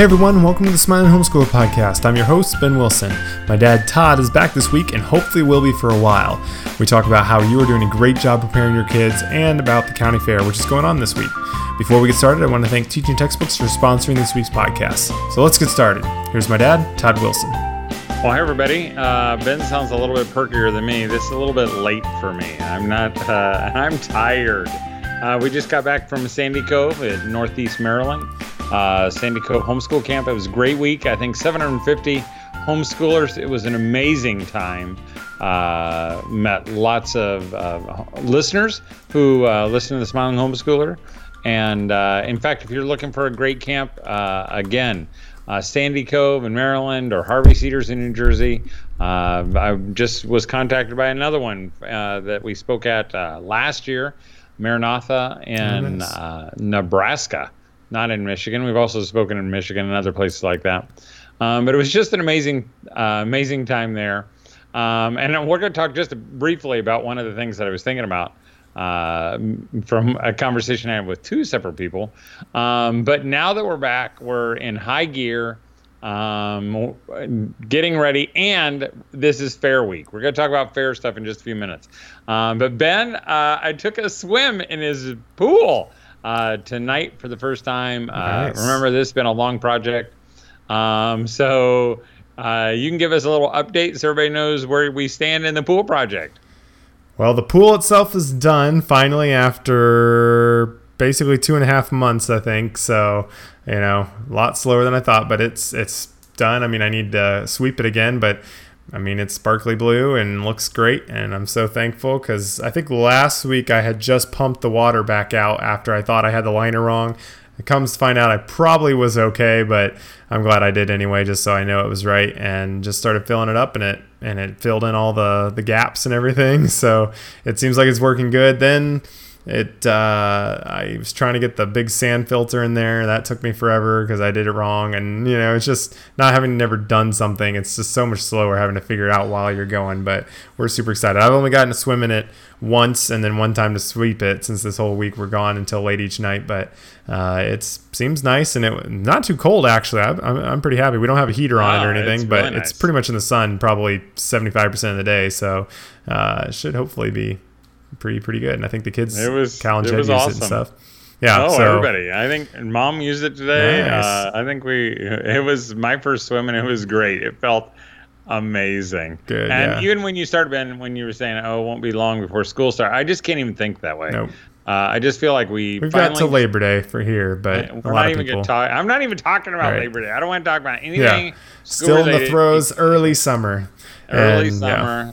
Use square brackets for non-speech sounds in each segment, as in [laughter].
Hey everyone, welcome to the Smiling Homeschooler Podcast. I'm your host, Ben Wilson. My dad, Todd, is back this week and hopefully will be for a while. We talk about how you are doing a great job preparing your kids and about the county fair, which is going on this week. Before we get started, I want to thank Teaching Textbooks for sponsoring this week's podcast. So let's get started. Here's my dad, Todd Wilson. Well, hi everybody. Uh, ben sounds a little bit perkier than me. This is a little bit late for me. I'm not. Uh, [laughs] I'm tired. Uh, we just got back from Sandy Cove in Northeast Maryland. Uh, Sandy Cove Homeschool Camp. It was a great week. I think 750 homeschoolers. It was an amazing time. Uh, met lots of uh, listeners who uh, listen to the Smiling Homeschooler. And uh, in fact, if you're looking for a great camp, uh, again, uh, Sandy Cove in Maryland or Harvey Cedars in New Jersey. Uh, I just was contacted by another one uh, that we spoke at uh, last year, Maranatha in nice. uh, Nebraska, not in Michigan. We've also spoken in Michigan and other places like that. Um, but it was just an amazing, uh, amazing time there. Um, and we're going to talk just briefly about one of the things that I was thinking about uh, from a conversation I had with two separate people. Um, but now that we're back, we're in high gear, um, getting ready, and this is Fair Week. We're going to talk about fair stuff in just a few minutes. Um, but Ben, uh, I took a swim in his pool uh, tonight for the first time. Nice. Uh, remember, this has been a long project. Um, so uh, you can give us a little update so everybody knows where we stand in the pool project. Well, the pool itself is done finally after basically two and a half months, I think. So, you know, a lot slower than I thought, but it's it's done. I mean, I need to sweep it again, but I mean, it's sparkly blue and looks great, and I'm so thankful because I think last week I had just pumped the water back out after I thought I had the liner wrong. It comes to find out I probably was okay, but I'm glad I did anyway, just so I know it was right, and just started filling it up, and it and it filled in all the the gaps and everything. [laughs] So it seems like it's working good. Then it uh, I was trying to get the big sand filter in there. That took me forever because I did it wrong, and you know it's just not having never done something. It's just so much slower having to figure it out while you're going. But we're super excited. I've only gotten to swim in it once, and then one time to sweep it since this whole week we're gone until late each night. But uh, it seems nice and it not too cold actually. I'm, I'm, I'm pretty happy. We don't have a heater on it or anything, it's but really it's pretty much in the sun probably 75% of the day. So uh, it should hopefully be pretty pretty good. And I think the kids, It was- Cal and it Jed was used it awesome. and stuff. Yeah. Oh, so, everybody! I think mom used it today. Nice. Uh, I think we. [laughs] It was my first swim, and it was great. It felt amazing. Good, And yeah. even when you started, Ben, when you were saying, "Oh, it won't be long before school starts," I just can't even think that way. Nope. Uh, I just feel like we We've finally. got to Labor Day for here, but we're not even gonna talk. I'm not even talking about Right. Labor Day. I don't want to talk about anything. yeah, still in the throes, early summer. early And, yeah.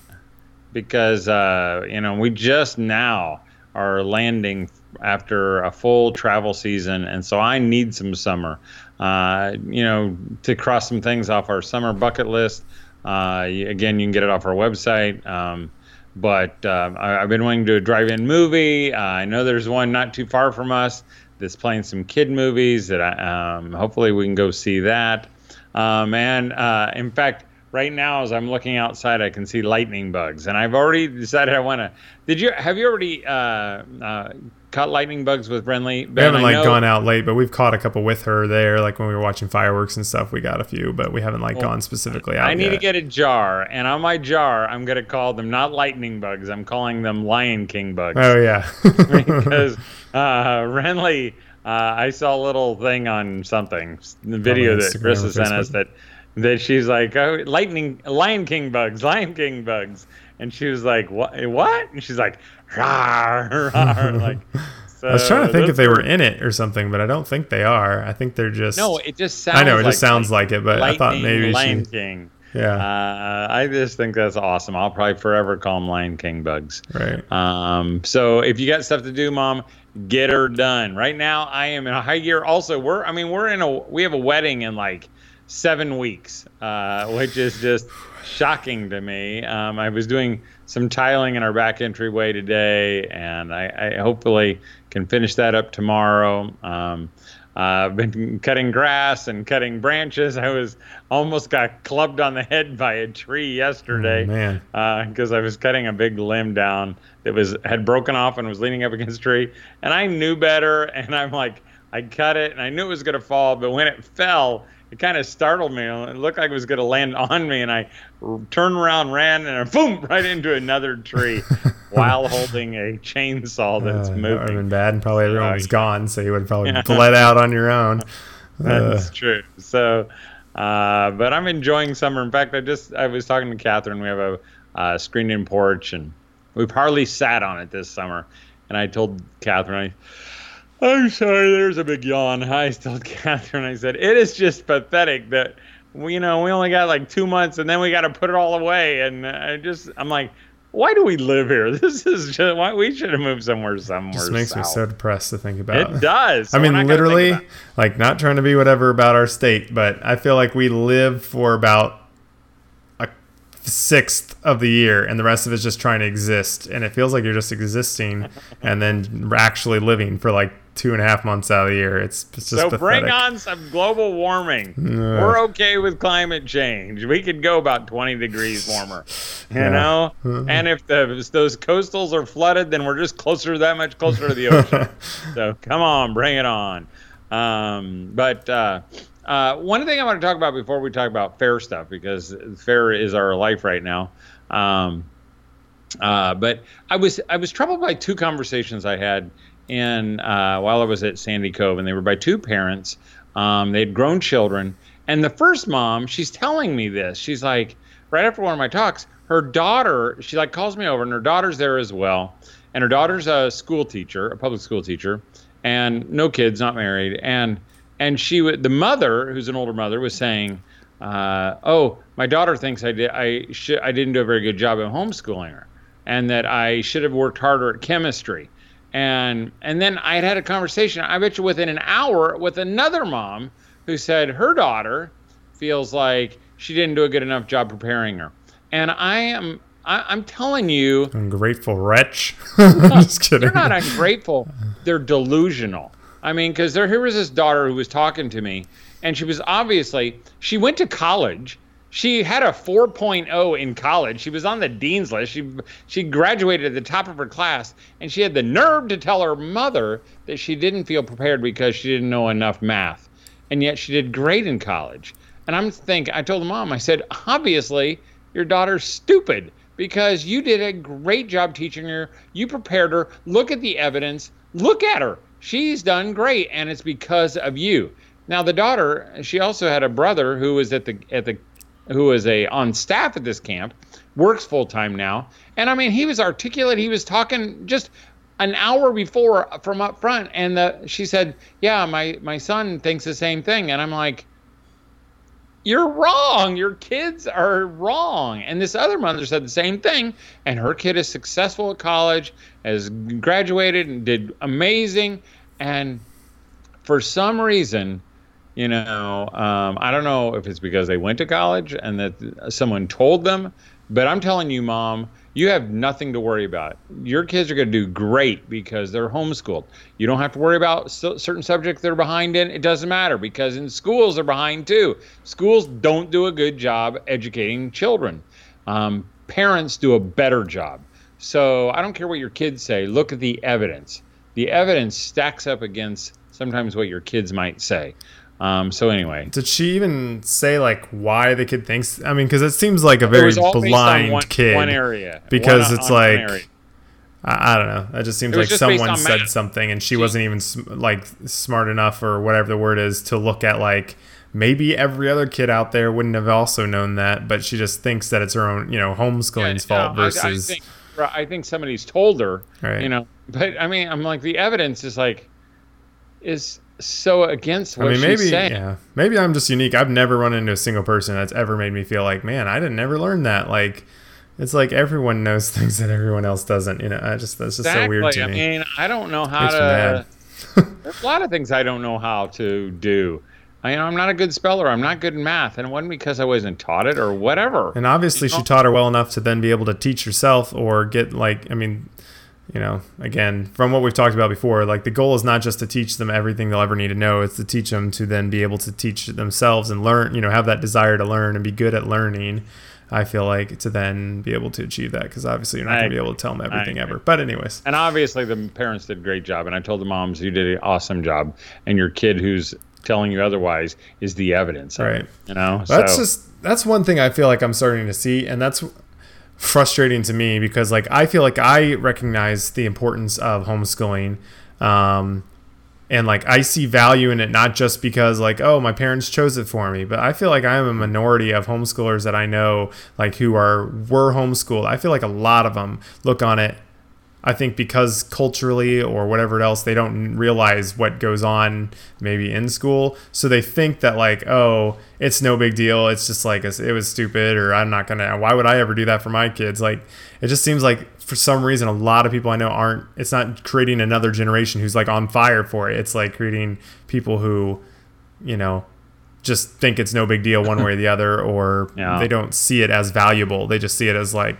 Because uh, you know we just now are landing after a full travel season and so i need some summer uh, you know to cross some things off our summer bucket list uh, again you can get it off our website um, but um, I, I've been wanting to do a drive-in movie. Uh, I know there's one not too far from us that's playing some kid movies that I, um, hopefully we can go see that. Um, and uh, in fact, right now as I'm looking outside, I can see lightning bugs, and I've already decided I want to. Did you have you already uh, uh, caught lightning bugs with Renly? We haven't like gone out late, but we've caught a couple with her there. Like when we were watching fireworks and stuff, we got a few, but we haven't like gone specifically out I need yet. to get a jar, and on my jar, I'm gonna call them not lightning bugs. I'm calling them Lion King bugs. oh yeah. [laughs] because uh, Renly, uh, I saw a little thing on something, the video that Chris sent us that that she's like, oh, lightning, Lion King bugs, Lion King bugs, and she was like, what, what? And she's like, rah, rah, [laughs] like. So I was trying to think if they were in it or something, but I don't think they are. I think they're just. No, it just sounds. I know it like just sounds like it, but I thought maybe Lion she. King. Yeah. Uh, I just think that's awesome. I'll probably forever call them Lion King bugs. right. Um, so if you got stuff to do, mom, get her done. Right now, I am in a high gear. Also, we're I mean we're in a we have a wedding in like seven weeks, uh, which is just shocking to me. Um, I was doing some tiling in our back entryway today, and I, I hopefully can finish that up tomorrow. Um, uh, I've been cutting grass and cutting branches. I was almost got clubbed on the head by a tree yesterday Oh, man. because I was cutting a big limb down that was had broken off and was leaning up against a tree, and I knew better. And I'm like, I cut it, and I knew it was gonna fall, but when it fell, it kind of startled me. It looked like it was going to land on me, and I turned around, ran, and boom, [laughs] right into another tree [laughs] while holding a chainsaw that's Uh, moving. That would have been bad, and probably everyone Uh, was gone, so you would have probably Yeah. [laughs] bled out on your own. Uh, That's true. So, uh, but I'm enjoying summer. In fact, I just I was talking to Catherine. We have a uh, screened-in porch, and we've hardly sat on it this summer. And I told Catherine, I, I'm sorry, there's a big yawn. I told Catherine, [laughs] I said it is just pathetic that we, you know, we only got like two months, and then we got to put it all away. And I just, I'm like. Why do we live here? [laughs] This is just why we should have moved somewhere somewhere. just makes me so depressed to think about. It It does. I So mean, we're not gonna think literally, like not trying to be whatever about our state, but I feel like we live for about a sixth of the year, and the rest of it's just trying to exist. And it feels like you're just existing, [laughs] and then actually living for like two and a half months out of the year. It's, it's just so pathetic. bring on some global warming. We're okay with climate change. We could go about 20 degrees warmer, you Yeah. know. And if the if those coastals are flooded, then we're just closer that much closer to the ocean. [laughs] so come on, bring it on. Um, but uh, uh, one thing I want to talk about before we talk about fair stuff because fair is our life right now. Um, uh, but I was I was troubled by two conversations I had in uh, while I was at Sandy Cove, and they were by two parents. Um, they had grown children, and the first mom, she's telling me this. She's like, right after one of my talks, her daughter, she like calls me over, and her daughter's there as well, and her daughter's a school teacher, a public school teacher, and no kids, not married, and and she would the mother, who's an older mother, was saying. Uh, oh, my daughter thinks I did. I. I didn't do a very good job at homeschooling her, and that I should have worked harder at chemistry. And and then I had had a conversation. I bet you within an hour with another mom who said her daughter feels like she didn't do a good enough job preparing her. And I am. I, I'm telling you, Ungrateful wretch. [laughs] [laughs] I'm just kidding. they're not ungrateful. They're delusional. I mean, because there here was this daughter who was talking to me, and she was obviously she went to college. She had a 4.0 in college. She was on the dean's list. She she graduated at the top of her class, and she had the nerve to tell her mother that she didn't feel prepared because she didn't know enough math, and yet she did great in college. And I'm thinking, I told the mom, I said, obviously your daughter's stupid because you did a great job teaching her. You prepared her. Look at the evidence. Look at her. She's done great, and it's because of you. Now the daughter, she also had a brother who was at the at the who was a on staff at this camp, works full time now. And I mean, he was articulate. He was talking just an hour before from up front, and the, she said, "Yeah, my my son thinks the same thing." And I'm like, you're wrong. Your kids are wrong. And this other mother said the same thing. And her kid is successful at college, has graduated and did amazing. And for some reason, you know, um, I don't know if it's because they went to college and that someone told them, but I'm telling you, mom, you have nothing to worry about. Your kids are going to do great because they're homeschooled. You don't have to worry about certain subjects they're behind in. It doesn't matter because in schools they're behind too. Schools don't do a good job educating children. Um, parents do a better job. So I don't care what your kids say. Look at the evidence. The evidence stacks up against sometimes what your kids might say. Um, so anyway, Did she even say like why the kid thinks? I mean, because it seems like a very based on blind one, kid. one area because one- it's like- I, I don't know. It just seems It like just someone said math. something and she, wasn't even like smart enough or whatever the word is to look at like maybe every other kid out there wouldn't have also known that, but she just thinks that it's her own, you know, homeschooling's Yeah, fault no, I- I, versus. think, I think somebody's told her, Right. you know. But I mean, I'm like the evidence is like is so against I what mean, she's maybe saying. yeah, maybe I'm just unique. I've never run into a single person that's ever made me feel like, man, I didn't never learn that. Like, it's like everyone knows [laughs] things that everyone else doesn't. You know, I just that's just so weird Exactly. to I me. mean, I don't know how to. [laughs] there's a lot of things I don't know how to do. I, you know, I'm not a good speller. I'm not good in math, and it wasn't because I wasn't taught it or whatever. And obviously, You she know? taught her well enough to then be able to teach herself or get like, I mean, you know, again, from what we've talked about before, like the goal is not just to teach them everything they'll ever need to know. It's to teach them to then be able to teach themselves and learn, you know, have that desire to learn and be good at learning. I feel like to then be able to achieve that because obviously you're not going to be able to tell them everything ever. But anyways, And obviously, the parents did a great job. And I told the moms, you did an awesome job. And your kid, who's telling you otherwise is the evidence. Right. It, you know, that's so. just that's one thing I feel like I'm starting to see, and that's frustrating to me because like I feel like I recognize the importance of homeschooling. Um, and like I see value in it not just because like oh my parents chose it for me, but I feel like I am a minority of homeschoolers that I know like who are were homeschooled. I feel like a lot of them look on it I think because culturally or whatever else, they don't realize what goes on maybe in school. So they think that, like, oh, it's no big deal. It's just like, it was stupid, or I'm not going to, why would I ever do that for my kids? Like, it just seems like for some reason, a lot of people I know aren't, it's not creating another generation who's like on fire for it. It's like creating people who, you know, just think it's no big deal one way or the other, or [laughs] yeah. they don't see it as valuable. They just see it as like,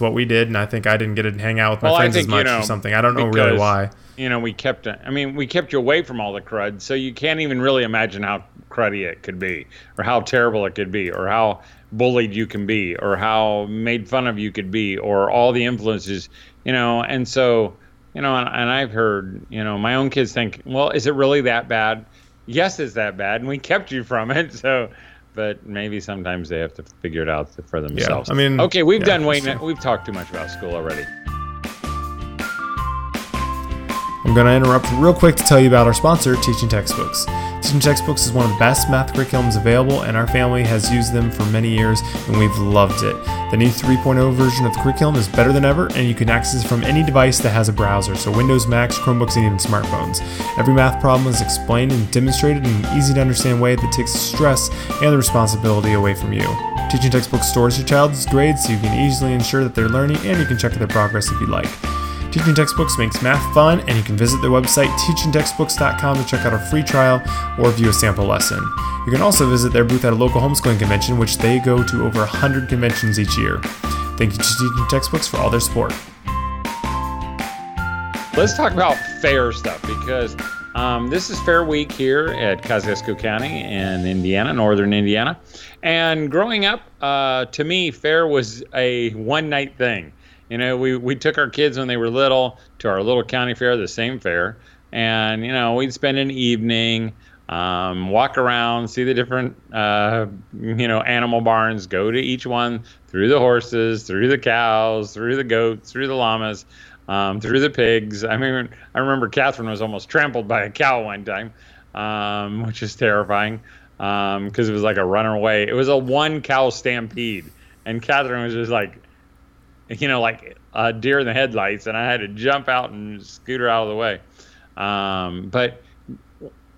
it's what we did, and I think I didn't get to hang out with my well, friends think, as much you know, or something. I don't know because, really why. You know, we kept. Uh, I mean, we kept you away from all the crud, so you can't even really imagine how cruddy it could be, or how terrible it could be, or how bullied you can be, or how made fun of you could be, or all the influences. You know, and so you know, and, and I've heard, you know, my own kids think, well, is it really that bad? Yes, it's that bad, and we kept you from it, [laughs] so but maybe sometimes they have to figure it out for themselves. Yeah, I mean, okay, we've yeah, done way. We've talked too much about school already. I'm going to interrupt real quick to tell you about our sponsor, Teaching Textbooks. Teaching Textbooks is one of the best math curriculums available, and our family has used them for many years, and we've loved it. The new 3.0 version of the curriculum is better than ever, and you can access it from any device that has a browser, so Windows, Macs, Chromebooks, and even smartphones. Every math problem is explained and demonstrated in an easy to understand way that takes the stress and the responsibility away from you. Teaching Textbooks stores your child's grades so you can easily ensure that they're learning, and you can check their progress if you'd like. Teaching Textbooks makes math fun, and you can visit their website, teachingtextbooks.com, to check out a free trial or view a sample lesson. You can also visit their booth at a local homeschooling convention, which they go to over 100 conventions each year. Thank you to Teaching Textbooks for all their support. Let's talk about fair stuff because um, this is Fair Week here at Kosciusko County in Indiana, northern Indiana. And growing up, uh, to me, fair was a one night thing. You know, we, we took our kids when they were little to our little county fair, the same fair, and you know we'd spend an evening, um, walk around, see the different uh, you know animal barns, go to each one through the horses, through the cows, through the goats, through the llamas, um, through the pigs. I mean, I remember Catherine was almost trampled by a cow one time, um, which is terrifying because um, it was like a runaway. It was a one cow stampede, and Catherine was just like you know, like a deer in the headlights, and I had to jump out and scoot her out of the way. Um, but,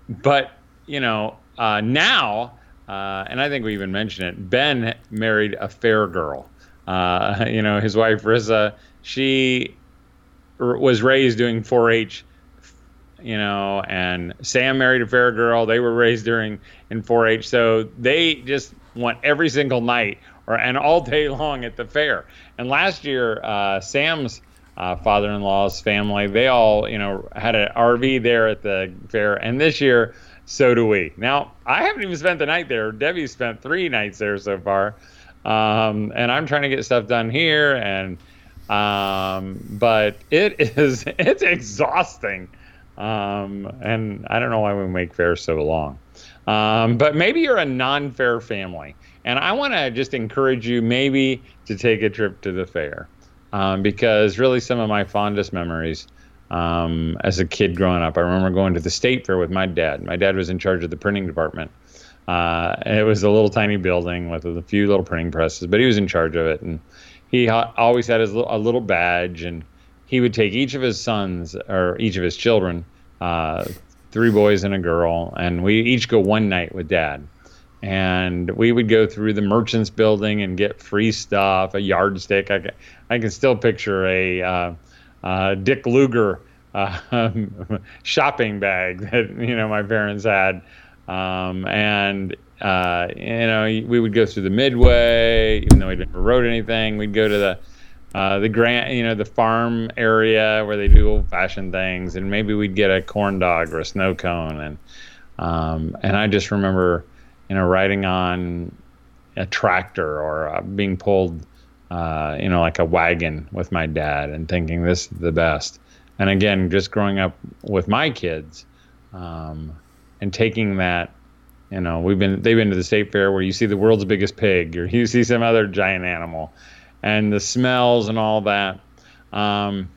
but you know, uh, now, uh, and I think we even mentioned it. Ben married a fair girl. Uh, [laughs] you know, his wife Rissa, she r- was raised doing 4-H. You know, and Sam married a fair girl. They were raised during in 4-H, so they just want every single night or and all day long at the fair. And last year, uh, Sam's uh, father-in-law's family, they all, you know, had an RV there at the fair. And this year, so do we. Now, I haven't even spent the night there. Debbie spent three nights there so far. Um, and I'm trying to get stuff done here. And, um, but it [laughs] is, it's exhausting. Um, and I don't know why we make fair so long. Um, but maybe you're a non-fair family and I want to just encourage you maybe to take a trip to the fair um, because really some of my fondest memories um, as a kid growing up, I remember going to the state fair with my dad. My dad was in charge of the printing department. Uh, it was a little tiny building with a few little printing presses, but he was in charge of it. And he ha- always had his, a little badge, and he would take each of his sons or each of his children, uh, three boys and a girl, and we each go one night with dad and we would go through the merchants building and get free stuff a yardstick. I can, I can still picture a uh, uh, Dick Lugar uh, [laughs] shopping bag [laughs] that you know my parents had. Um, and uh, you know we would go through the midway even though we never wrote anything. We'd go to the uh, the grant, you know, the farm area where they do old-fashioned things, and maybe we'd get a corn dog or a snow cone, and um, and I just remember you know, riding on a tractor or uh, being pulled, uh, you know, like a wagon with my dad and thinking this is the best. And again, just growing up with my kids, um, and taking that. You know, we've been they've been to the state fair where you see the world's biggest pig, or [laughs] you see some other giant animal, and the smells and all that. Um,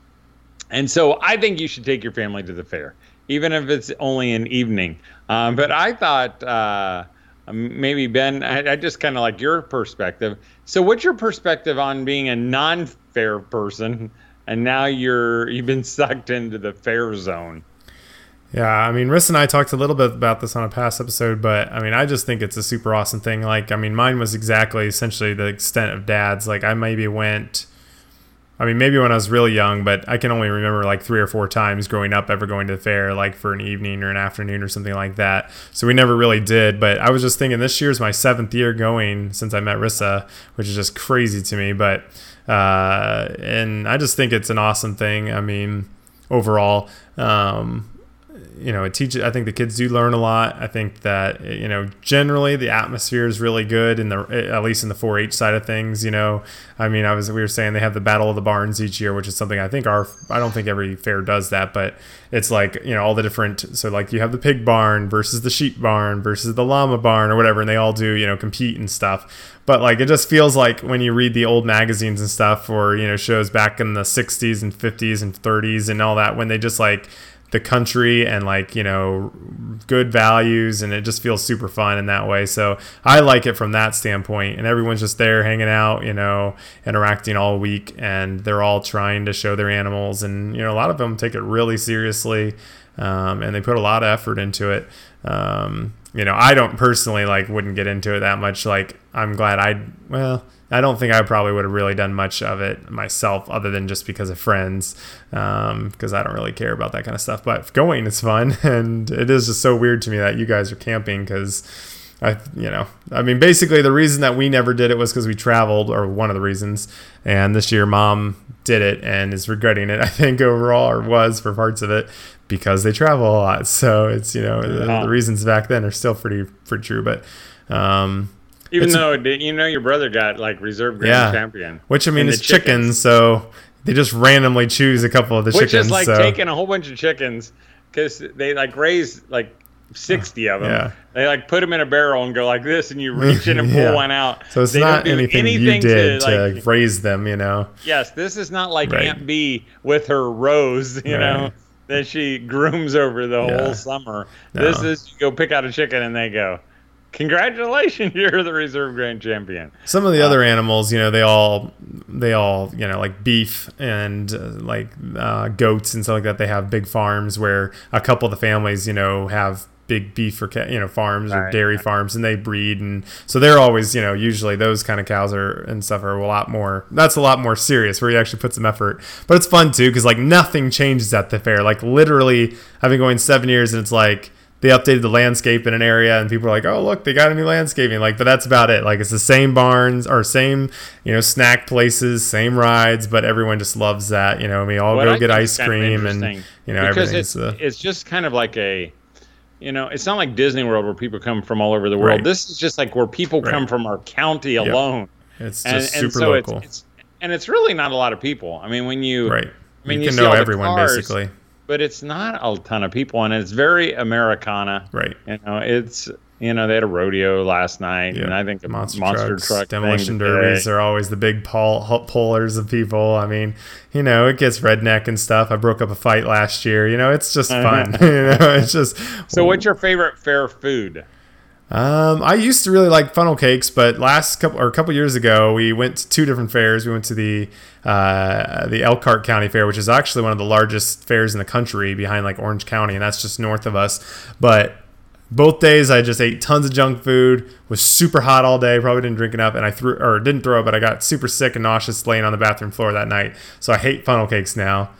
and so I think you should take your family to the fair, even if it's only an evening. Um, but I thought uh, Um, maybe Ben, I, I just kind of like your perspective. So, what's your perspective on being a non-fair person, and now you're you've been [laughs] sucked into the fair zone? Yeah, I mean, Riss and I talked a little bit about this on a past episode, but I mean, I just think it's a super awesome thing. Like, I mean, mine was exactly essentially the extent of dad's. Like, I maybe went I mean, maybe when I was really young, but I can only remember like three or four times growing up ever going to the fair, like for an evening or an afternoon or something like that. So we never really did. But I was just thinking this year's my seventh year going since I met Rissa, which is just crazy to me. But, uh, and I just think it's an awesome thing. I mean, overall, um, you know, it teaches. I think the kids do learn a lot. I think that you know, generally the atmosphere is really good in the eh, at least in the 4-H side of things. You know, I mean, I was we were saying they have the Battle of the Barns each year, which is something I think our I don't think every fair does that, but it's like you know all the different. So like you have the pig barn versus the sheep barn versus the llama barn or whatever, and they all do you know compete and stuff. But like it just feels like when you read the old magazines and stuff, or you know shows back in the 60s and 50s and 30s and all that, when they just like the country and like you know good values and it just feels super fun in that way. So i like it from that standpoint. And everyone's just there hanging out you know interacting all week and they're all trying to show their animals. And you know a lot of them take it really seriously um, and they put a lot of effort into it. Um, you know i don't personally like wouldn't get into it that much. Like i'm glad i well I don't think I probably would have really done much of it myself, other than just because of friends, because um, I don't really care about that kind of stuff. But going is fun, [laughs] and it is just so weird to me that you guys are camping because. I, you know, I mean, basically the reason that we never did it was because we traveled, or one of the reasons. And this year, mom did it and is regretting it. [laughs] I think overall, or was for parts of it, because they travel a lot. So it's you know the, the reasons back then are still pretty pretty true. But um, even though you know your brother got like reserve grand yeah, champion, which I mean is chickens. chickens. so they just randomly choose a couple of the which chickens. Which is like so. taking a whole bunch of chickens because they like raise like 60 of them. Yeah. They like put them in a barrel and go like this, and you [laughs] reach in and pull yeah. one out. So it's they not anything, anything, you did to, like, raise them, you know? Yes, this is not like right. Aunt Bee with her rose, [laughs] you right. know, that she [laughs] grooms over the yeah. whole summer. No. This is you go pick out a chicken and they go, congratulations you're the reserve grand champion. Some of the uh, other animals you know they all they all you know like beef and uh, like uh, goats and stuff like that. They have big farms where a couple of the families you know have big beef or you know farms or right, dairy right. farms and they breed. And so they're always you know usually those kind of cows are and stuff are a lot more that's a lot more serious where you actually put some effort. But it's fun too because like nothing changes at the fair. Like literally i've been going seven years and it's like they updated the landscape in an area and people are like oh look they got a new landscaping. Like but that's about it. Like it's the same barns or same you know snack places same rides but everyone just loves that you know we all what go I get ice cream and you know because it's, uh, it's just kind of like a you know it's not like disney world where people come from all over the world. Right. this is just like where people right. come from our county alone. Yep. it's just and, super and so local. it's, it's, and it's really not a lot of people. I mean when you right. I mean, you, you can know everyone cars, basically but it's not a ton of people, and it's very Americana. Right. You know, it's you know they had a rodeo last night, yep. and I think monster, monster trucks, truck demolition derbies are always the big pull, pullers of people. I mean, you know, it gets redneck and stuff. I broke up a fight last year. You know, it's just fun. [laughs] you know, it's just. So, what's your favorite fair food? Um, I used to really like funnel cakes, but last couple or a couple years ago, we went to two different fairs. We went to the uh, the Elkhart County Fair, which is actually one of the largest fairs in the country, behind like Orange County, and that's just north of us. But both days, I just ate tons of junk food. Was super hot all day. Probably didn't drink enough, and I threw or didn't throw, but I got super sick and nauseous laying on the bathroom floor that night. So I hate funnel cakes now.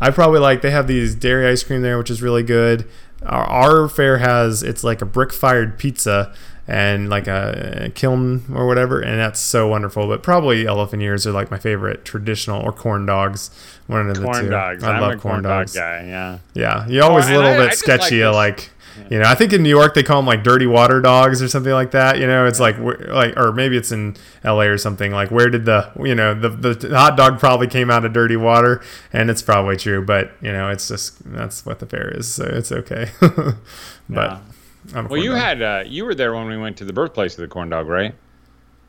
I probably like they have these dairy ice cream there, which is really good. Our, our fair has it's like a brick fired pizza and like a kiln or whatever, and that's so wonderful. But probably elephant ears are like my favorite traditional or corn dogs. One of the two. dogs. I I'm love corn, corn dogs. Dog guy. Yeah. Yeah, you always oh, a little I, bit I sketchy. Like, like you know, I think in New York they call them like dirty water dogs or something like that. You know, it's like like or maybe it's in L.A. or something. Like where did the you know the the hot dog probably came out of dirty water, and it's probably true. But you know, it's just that's what the fair is, so it's okay. [laughs] but. Yeah. Well, you dog. had uh, you were there when we went to the birthplace of the corn dog, right?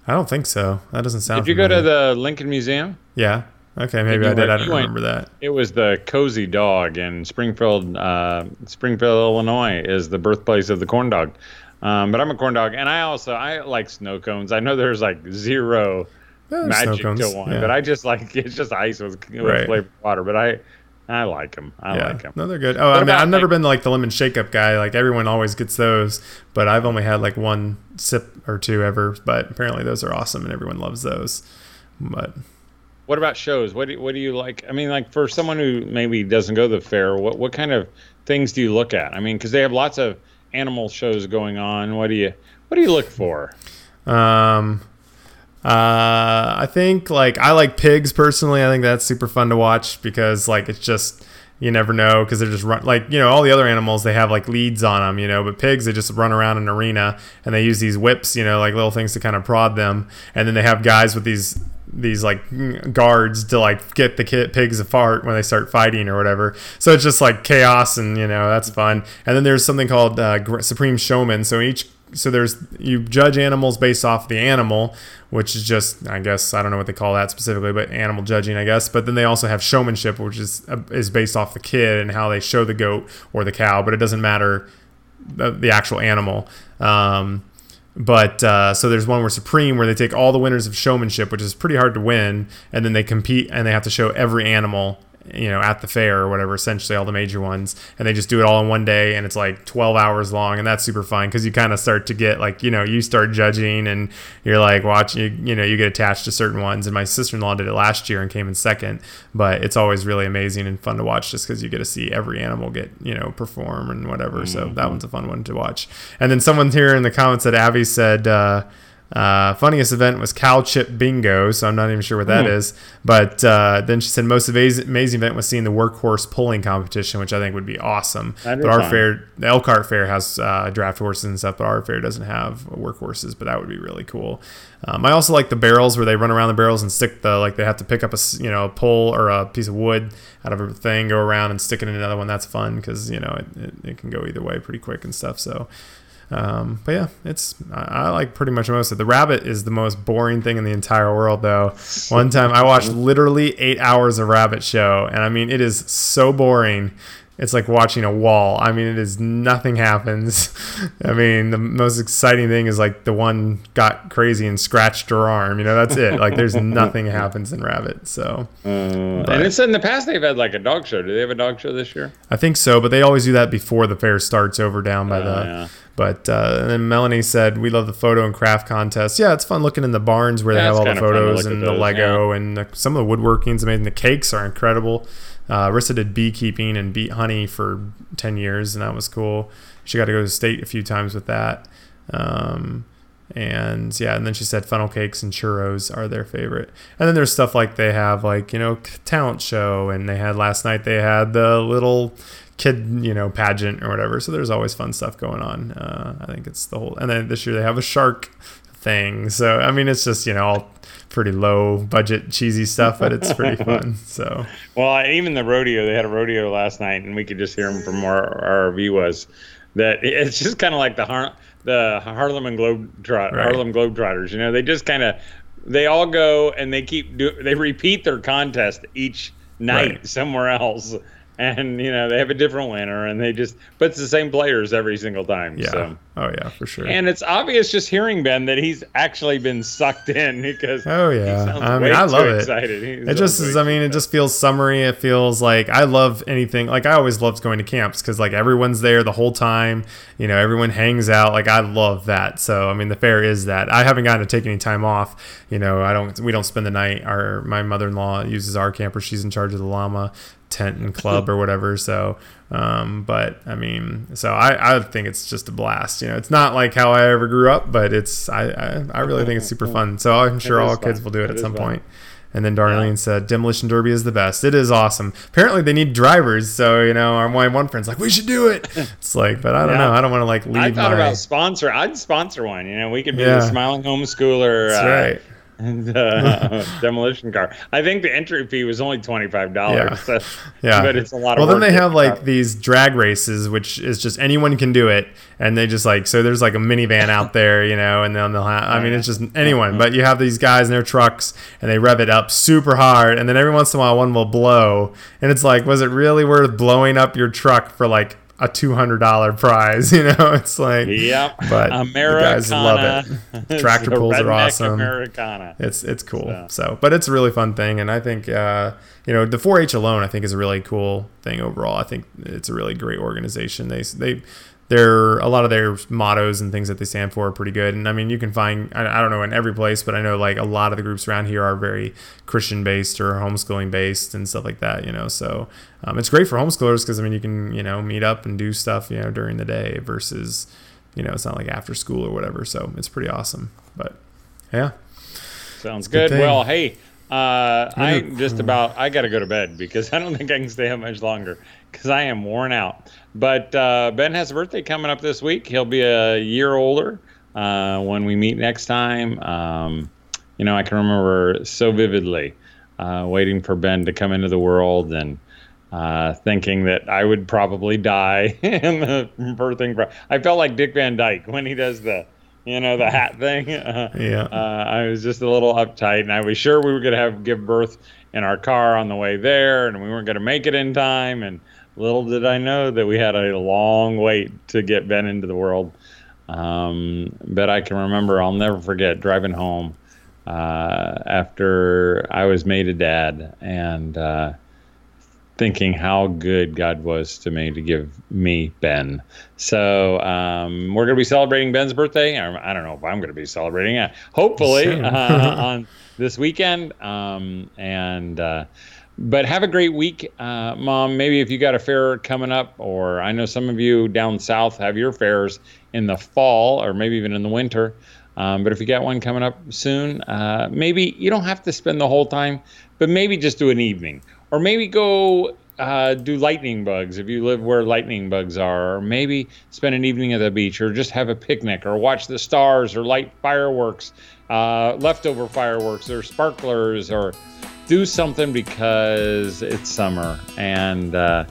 I don't think so. That doesn't sound. Did you go to the Lincoln Museum? Yeah. Okay, maybe I did. I don't went- remember that. It was the Cozy Dog in Springfield, uh, Springfield, Illinois, is the birthplace of the corn dog. Um, but I'm a corn dog, and I also I like snow cones. I know there's like zero Yeah, magic cones, to one, yeah. but I just like [laughs] it's just ice with, with Right. flavored water. But I I like them. I yeah. like them. No, they're good. Oh, I mean, about, I've never like- been like the lemon shake up guy. Like everyone always gets those, but I've only had like one sip or two ever. But apparently those are awesome and everyone loves those. But What about shows? What do, what do you like? I mean, like for someone who maybe doesn't go to the fair, what what kind of things do you look at? I mean, because they have lots of animal shows going on. What do you what do you look for? Um, uh, I think like I like pigs personally. I think that's super fun to watch because like it's just you never know because they're just run like you know all the other animals they have like leads on them you know but pigs they just run around an arena and they use these whips you know like little things to kind of prod them and then they have guys with these these like guards to like get the kid pigs apart when they start fighting or whatever. So it's just like chaos and you know that's fun. And then there's something called uh, supreme showman. So each so there's you judge animals based off the animal which is just i guess i don't know what they call that specifically but animal judging i guess. But then they also have showmanship which is uh, is based off the kid and how they show the goat or the cow but it doesn't matter the, the actual animal. Um, but uh, so there's one where Supreme, where they take all the winners of showmanship, which is pretty hard to win, and then they compete and they have to show every animal, you know, at the fair or whatever, essentially all the major ones, and they just do it all in one day, and it's like 12 hours long, and that's super fun because you kind of start to get like, you know, you start judging, and you're like watching, you, you know, you get attached to certain ones, and my sister-in-law did it last year and came in second, but it's always really amazing and fun to watch just because you get to see every animal get, you know, perform and whatever. So that one's a fun one to watch. And then someone here in the comments that Abby said, uh, uh, funniest event was cow chip bingo, so I'm not even sure what that is. But uh, then she said most amazing, amazing event was seeing the workhorse pulling competition, which I think would be awesome. But our fun. fair, the Elkhart Fair has uh, draft horses and stuff, but our fair doesn't have workhorses. But that would be really cool. Um, I also like the barrels where they run around the barrels and stick the like they have to pick up a you know a pole or a piece of wood out of a thing, go around and stick it in another one. That's fun because you know it, it, it can go either way pretty quick and stuff. So. Um, but yeah, it's I, I like pretty much most of it. The rabbit is the most boring thing in the entire world, though. One time I watched literally eight hours of rabbit show, and I mean it is so boring. It's like watching a wall. I mean, it is nothing happens. [laughs] I mean, the most exciting thing is like the one got crazy and scratched her arm. You know, that's it. Like, there's [laughs] nothing happens in Rabbit. So Uh, and it's in the past they've had like a dog show. Do they have a dog show this year? I think so, but they always do that before the fair starts over down by the. Oh, yeah. But uh, and then Melanie said, "We love the photo and craft contest. Yeah, it's fun looking in the barns where they have all the kinda fun to photos and the Lego and the, some of the woodworking's amazing. The cakes are incredible. Uh, Rissa did beekeeping and beet honey for ten years, and that was cool. She got to go to state a few times with that. Um, and yeah, and then she said funnel cakes and churros are their favorite. And then there's stuff like they have like you know talent show, and they had last night they had the little kid you know pageant or whatever. So there's always fun stuff going on. Uh, I think it's the whole. And then this year they have a shark thing. So I mean it's just you know all pretty low budget cheesy stuff, but it's pretty [laughs] fun. So Well, even the rodeo, they had a rodeo last night, and we could just hear them from where our RV was. That [laughs] it's just kind of like the Har- the Harlem and Globetrot Right. Harlem Globetrotters. You know, they just kind of they all go and they keep do they repeat their contest each night Right. somewhere else, and you know they have a different winner, and they just but it's the same players every single time. yeah, So. oh yeah, for sure. And it's obvious just hearing Ben that he's actually been sucked in because Oh, yeah. I mean, I love it. Excited. It just is i mean it just feels summery it feels like i love anything like i always loved going to camps because like everyone's there the whole time you know everyone hangs out like i love that so i mean the fair is that i haven't gotten to take any time off you know i don't we don't spend the night our my mother-in-law uses our camper she's in charge of the llama tent and [laughs] club or whatever so um but i mean so i i think it's just a blast you know it's not like how i ever grew up but it's i i, I really think it's super fun so i'm sure all kids will do it, It at some fun. point and then Darlene said, "Demolition Derby is the best. It is awesome. Apparently, they need drivers. So you know, our my one friend's like, we should do it. [laughs] It's like, but I don't Yeah. know. I don't want to like leave I thought my. about sponsor. I'd sponsor one. You know, we could be Yeah. the smiling homeschooler. That's uh, right. The uh, [laughs] demolition car. I think the entry fee was only twenty five dollars. Yeah. [laughs] yeah, but it's a lot well, then they have like out. these drag races, which is just anyone can do it, and they just like so there's like a minivan out [laughs] there, you know, and then they'll have. I mean, it's just anyone, but you have these guys in their trucks, and they rev it up super hard, and then every once in a while one will blow, and it's like, was it really worth blowing up your truck for like a two hundred dollar prize? [laughs] You know, it's like, Yep. but the guys love it. [laughs] Tractor pulls are awesome. Americana. It's it's cool. So- So, but it's a really fun thing, and I think uh, you know the 4-H alone. I think is a really cool thing overall. I think it's a really great organization. They they they're a lot of their mottos and things that they stand for are pretty good. And I mean, you can find I, I don't know in every place, but I know like a lot of the groups around here are very Christian based or homeschooling based and stuff like that. You know, so um, it's great for homeschoolers because I mean you can you know meet up and do stuff you know during the day versus you know it's not like after school or whatever. So it's pretty awesome. But yeah. Sounds good good. Well, hey, uh, I I know- just about I got to go to bed because I don't think I can stay up much longer because I am worn out. But uh, Ben has a birthday coming up this week. He'll be a year older uh, when we meet next time. Um, you know, I can remember so vividly uh, waiting for Ben to come into the world and. Uh, thinking that I would probably die [laughs] in the birthing. Pro- I felt like Dick Van Dyke when he does the, you know, the hat thing. [laughs] Yeah. Uh, I was just a little uptight, and I was sure we were going to have give birth in our car on the way there, and we weren't going to make it in time. And little did I know that we had a long wait to get Ben into the world. Um, but I can remember, I'll never forget driving home uh, after I was made a dad and uh, thinking how good God was to me to give me Ben. So um, we're going to be celebrating Ben's birthday. I don't know if I'm going to be celebrating it. Hopefully uh, [laughs] on this weekend. Um, and uh, but have a great week, uh, Mom. Maybe if you got a fair coming up, or I know some of you down south have your fairs in the fall, or maybe even in the winter. Um, but if you got one coming up soon, uh, maybe you don't have to spend the whole time, but maybe just do an evening, or maybe go uh, do lightning bugs if you live where lightning bugs are, or maybe spend an evening at the beach, or just have a picnic, or watch the stars, or light fireworks, uh, leftover fireworks, or sparklers, or do something because it's summer. And uh,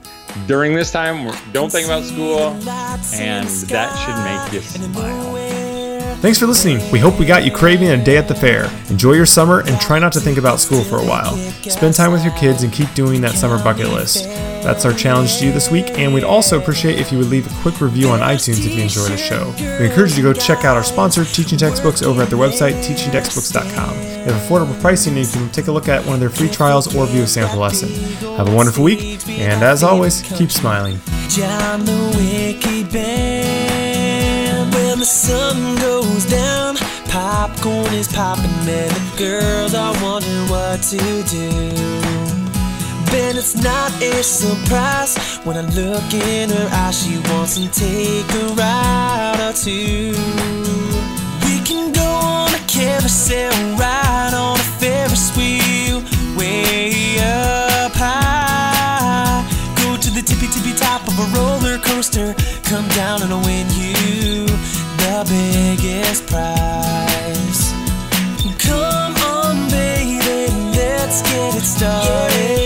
during this time don't think about school and that should make you smile Thanks for listening. We hope we got you craving a day at the fair. Enjoy your summer and try not to think about school for a while. Spend time with your kids and keep doing that summer bucket list. That's our challenge to you this week, and we'd also appreciate if you would leave a quick review on iTunes if you enjoy the show. We encourage you to go check out our sponsor, Teaching Textbooks, over at their website, teachingtextbooks.com. They have affordable pricing, and you can take a look at one of their free trials or view a sample lesson. Have a wonderful week, and as always, keep smiling. The Band. When the sun goes popcorn is popping, and the girls are wondering what to do. Ben, it's not a surprise when I look in her eyes. She wants to take a ride or two. We can go on a carousel ride on a Ferris wheel, way up high. Go to the tippy tippy top of a roller coaster. Come down and I'll win you the biggest prize. Let's get it started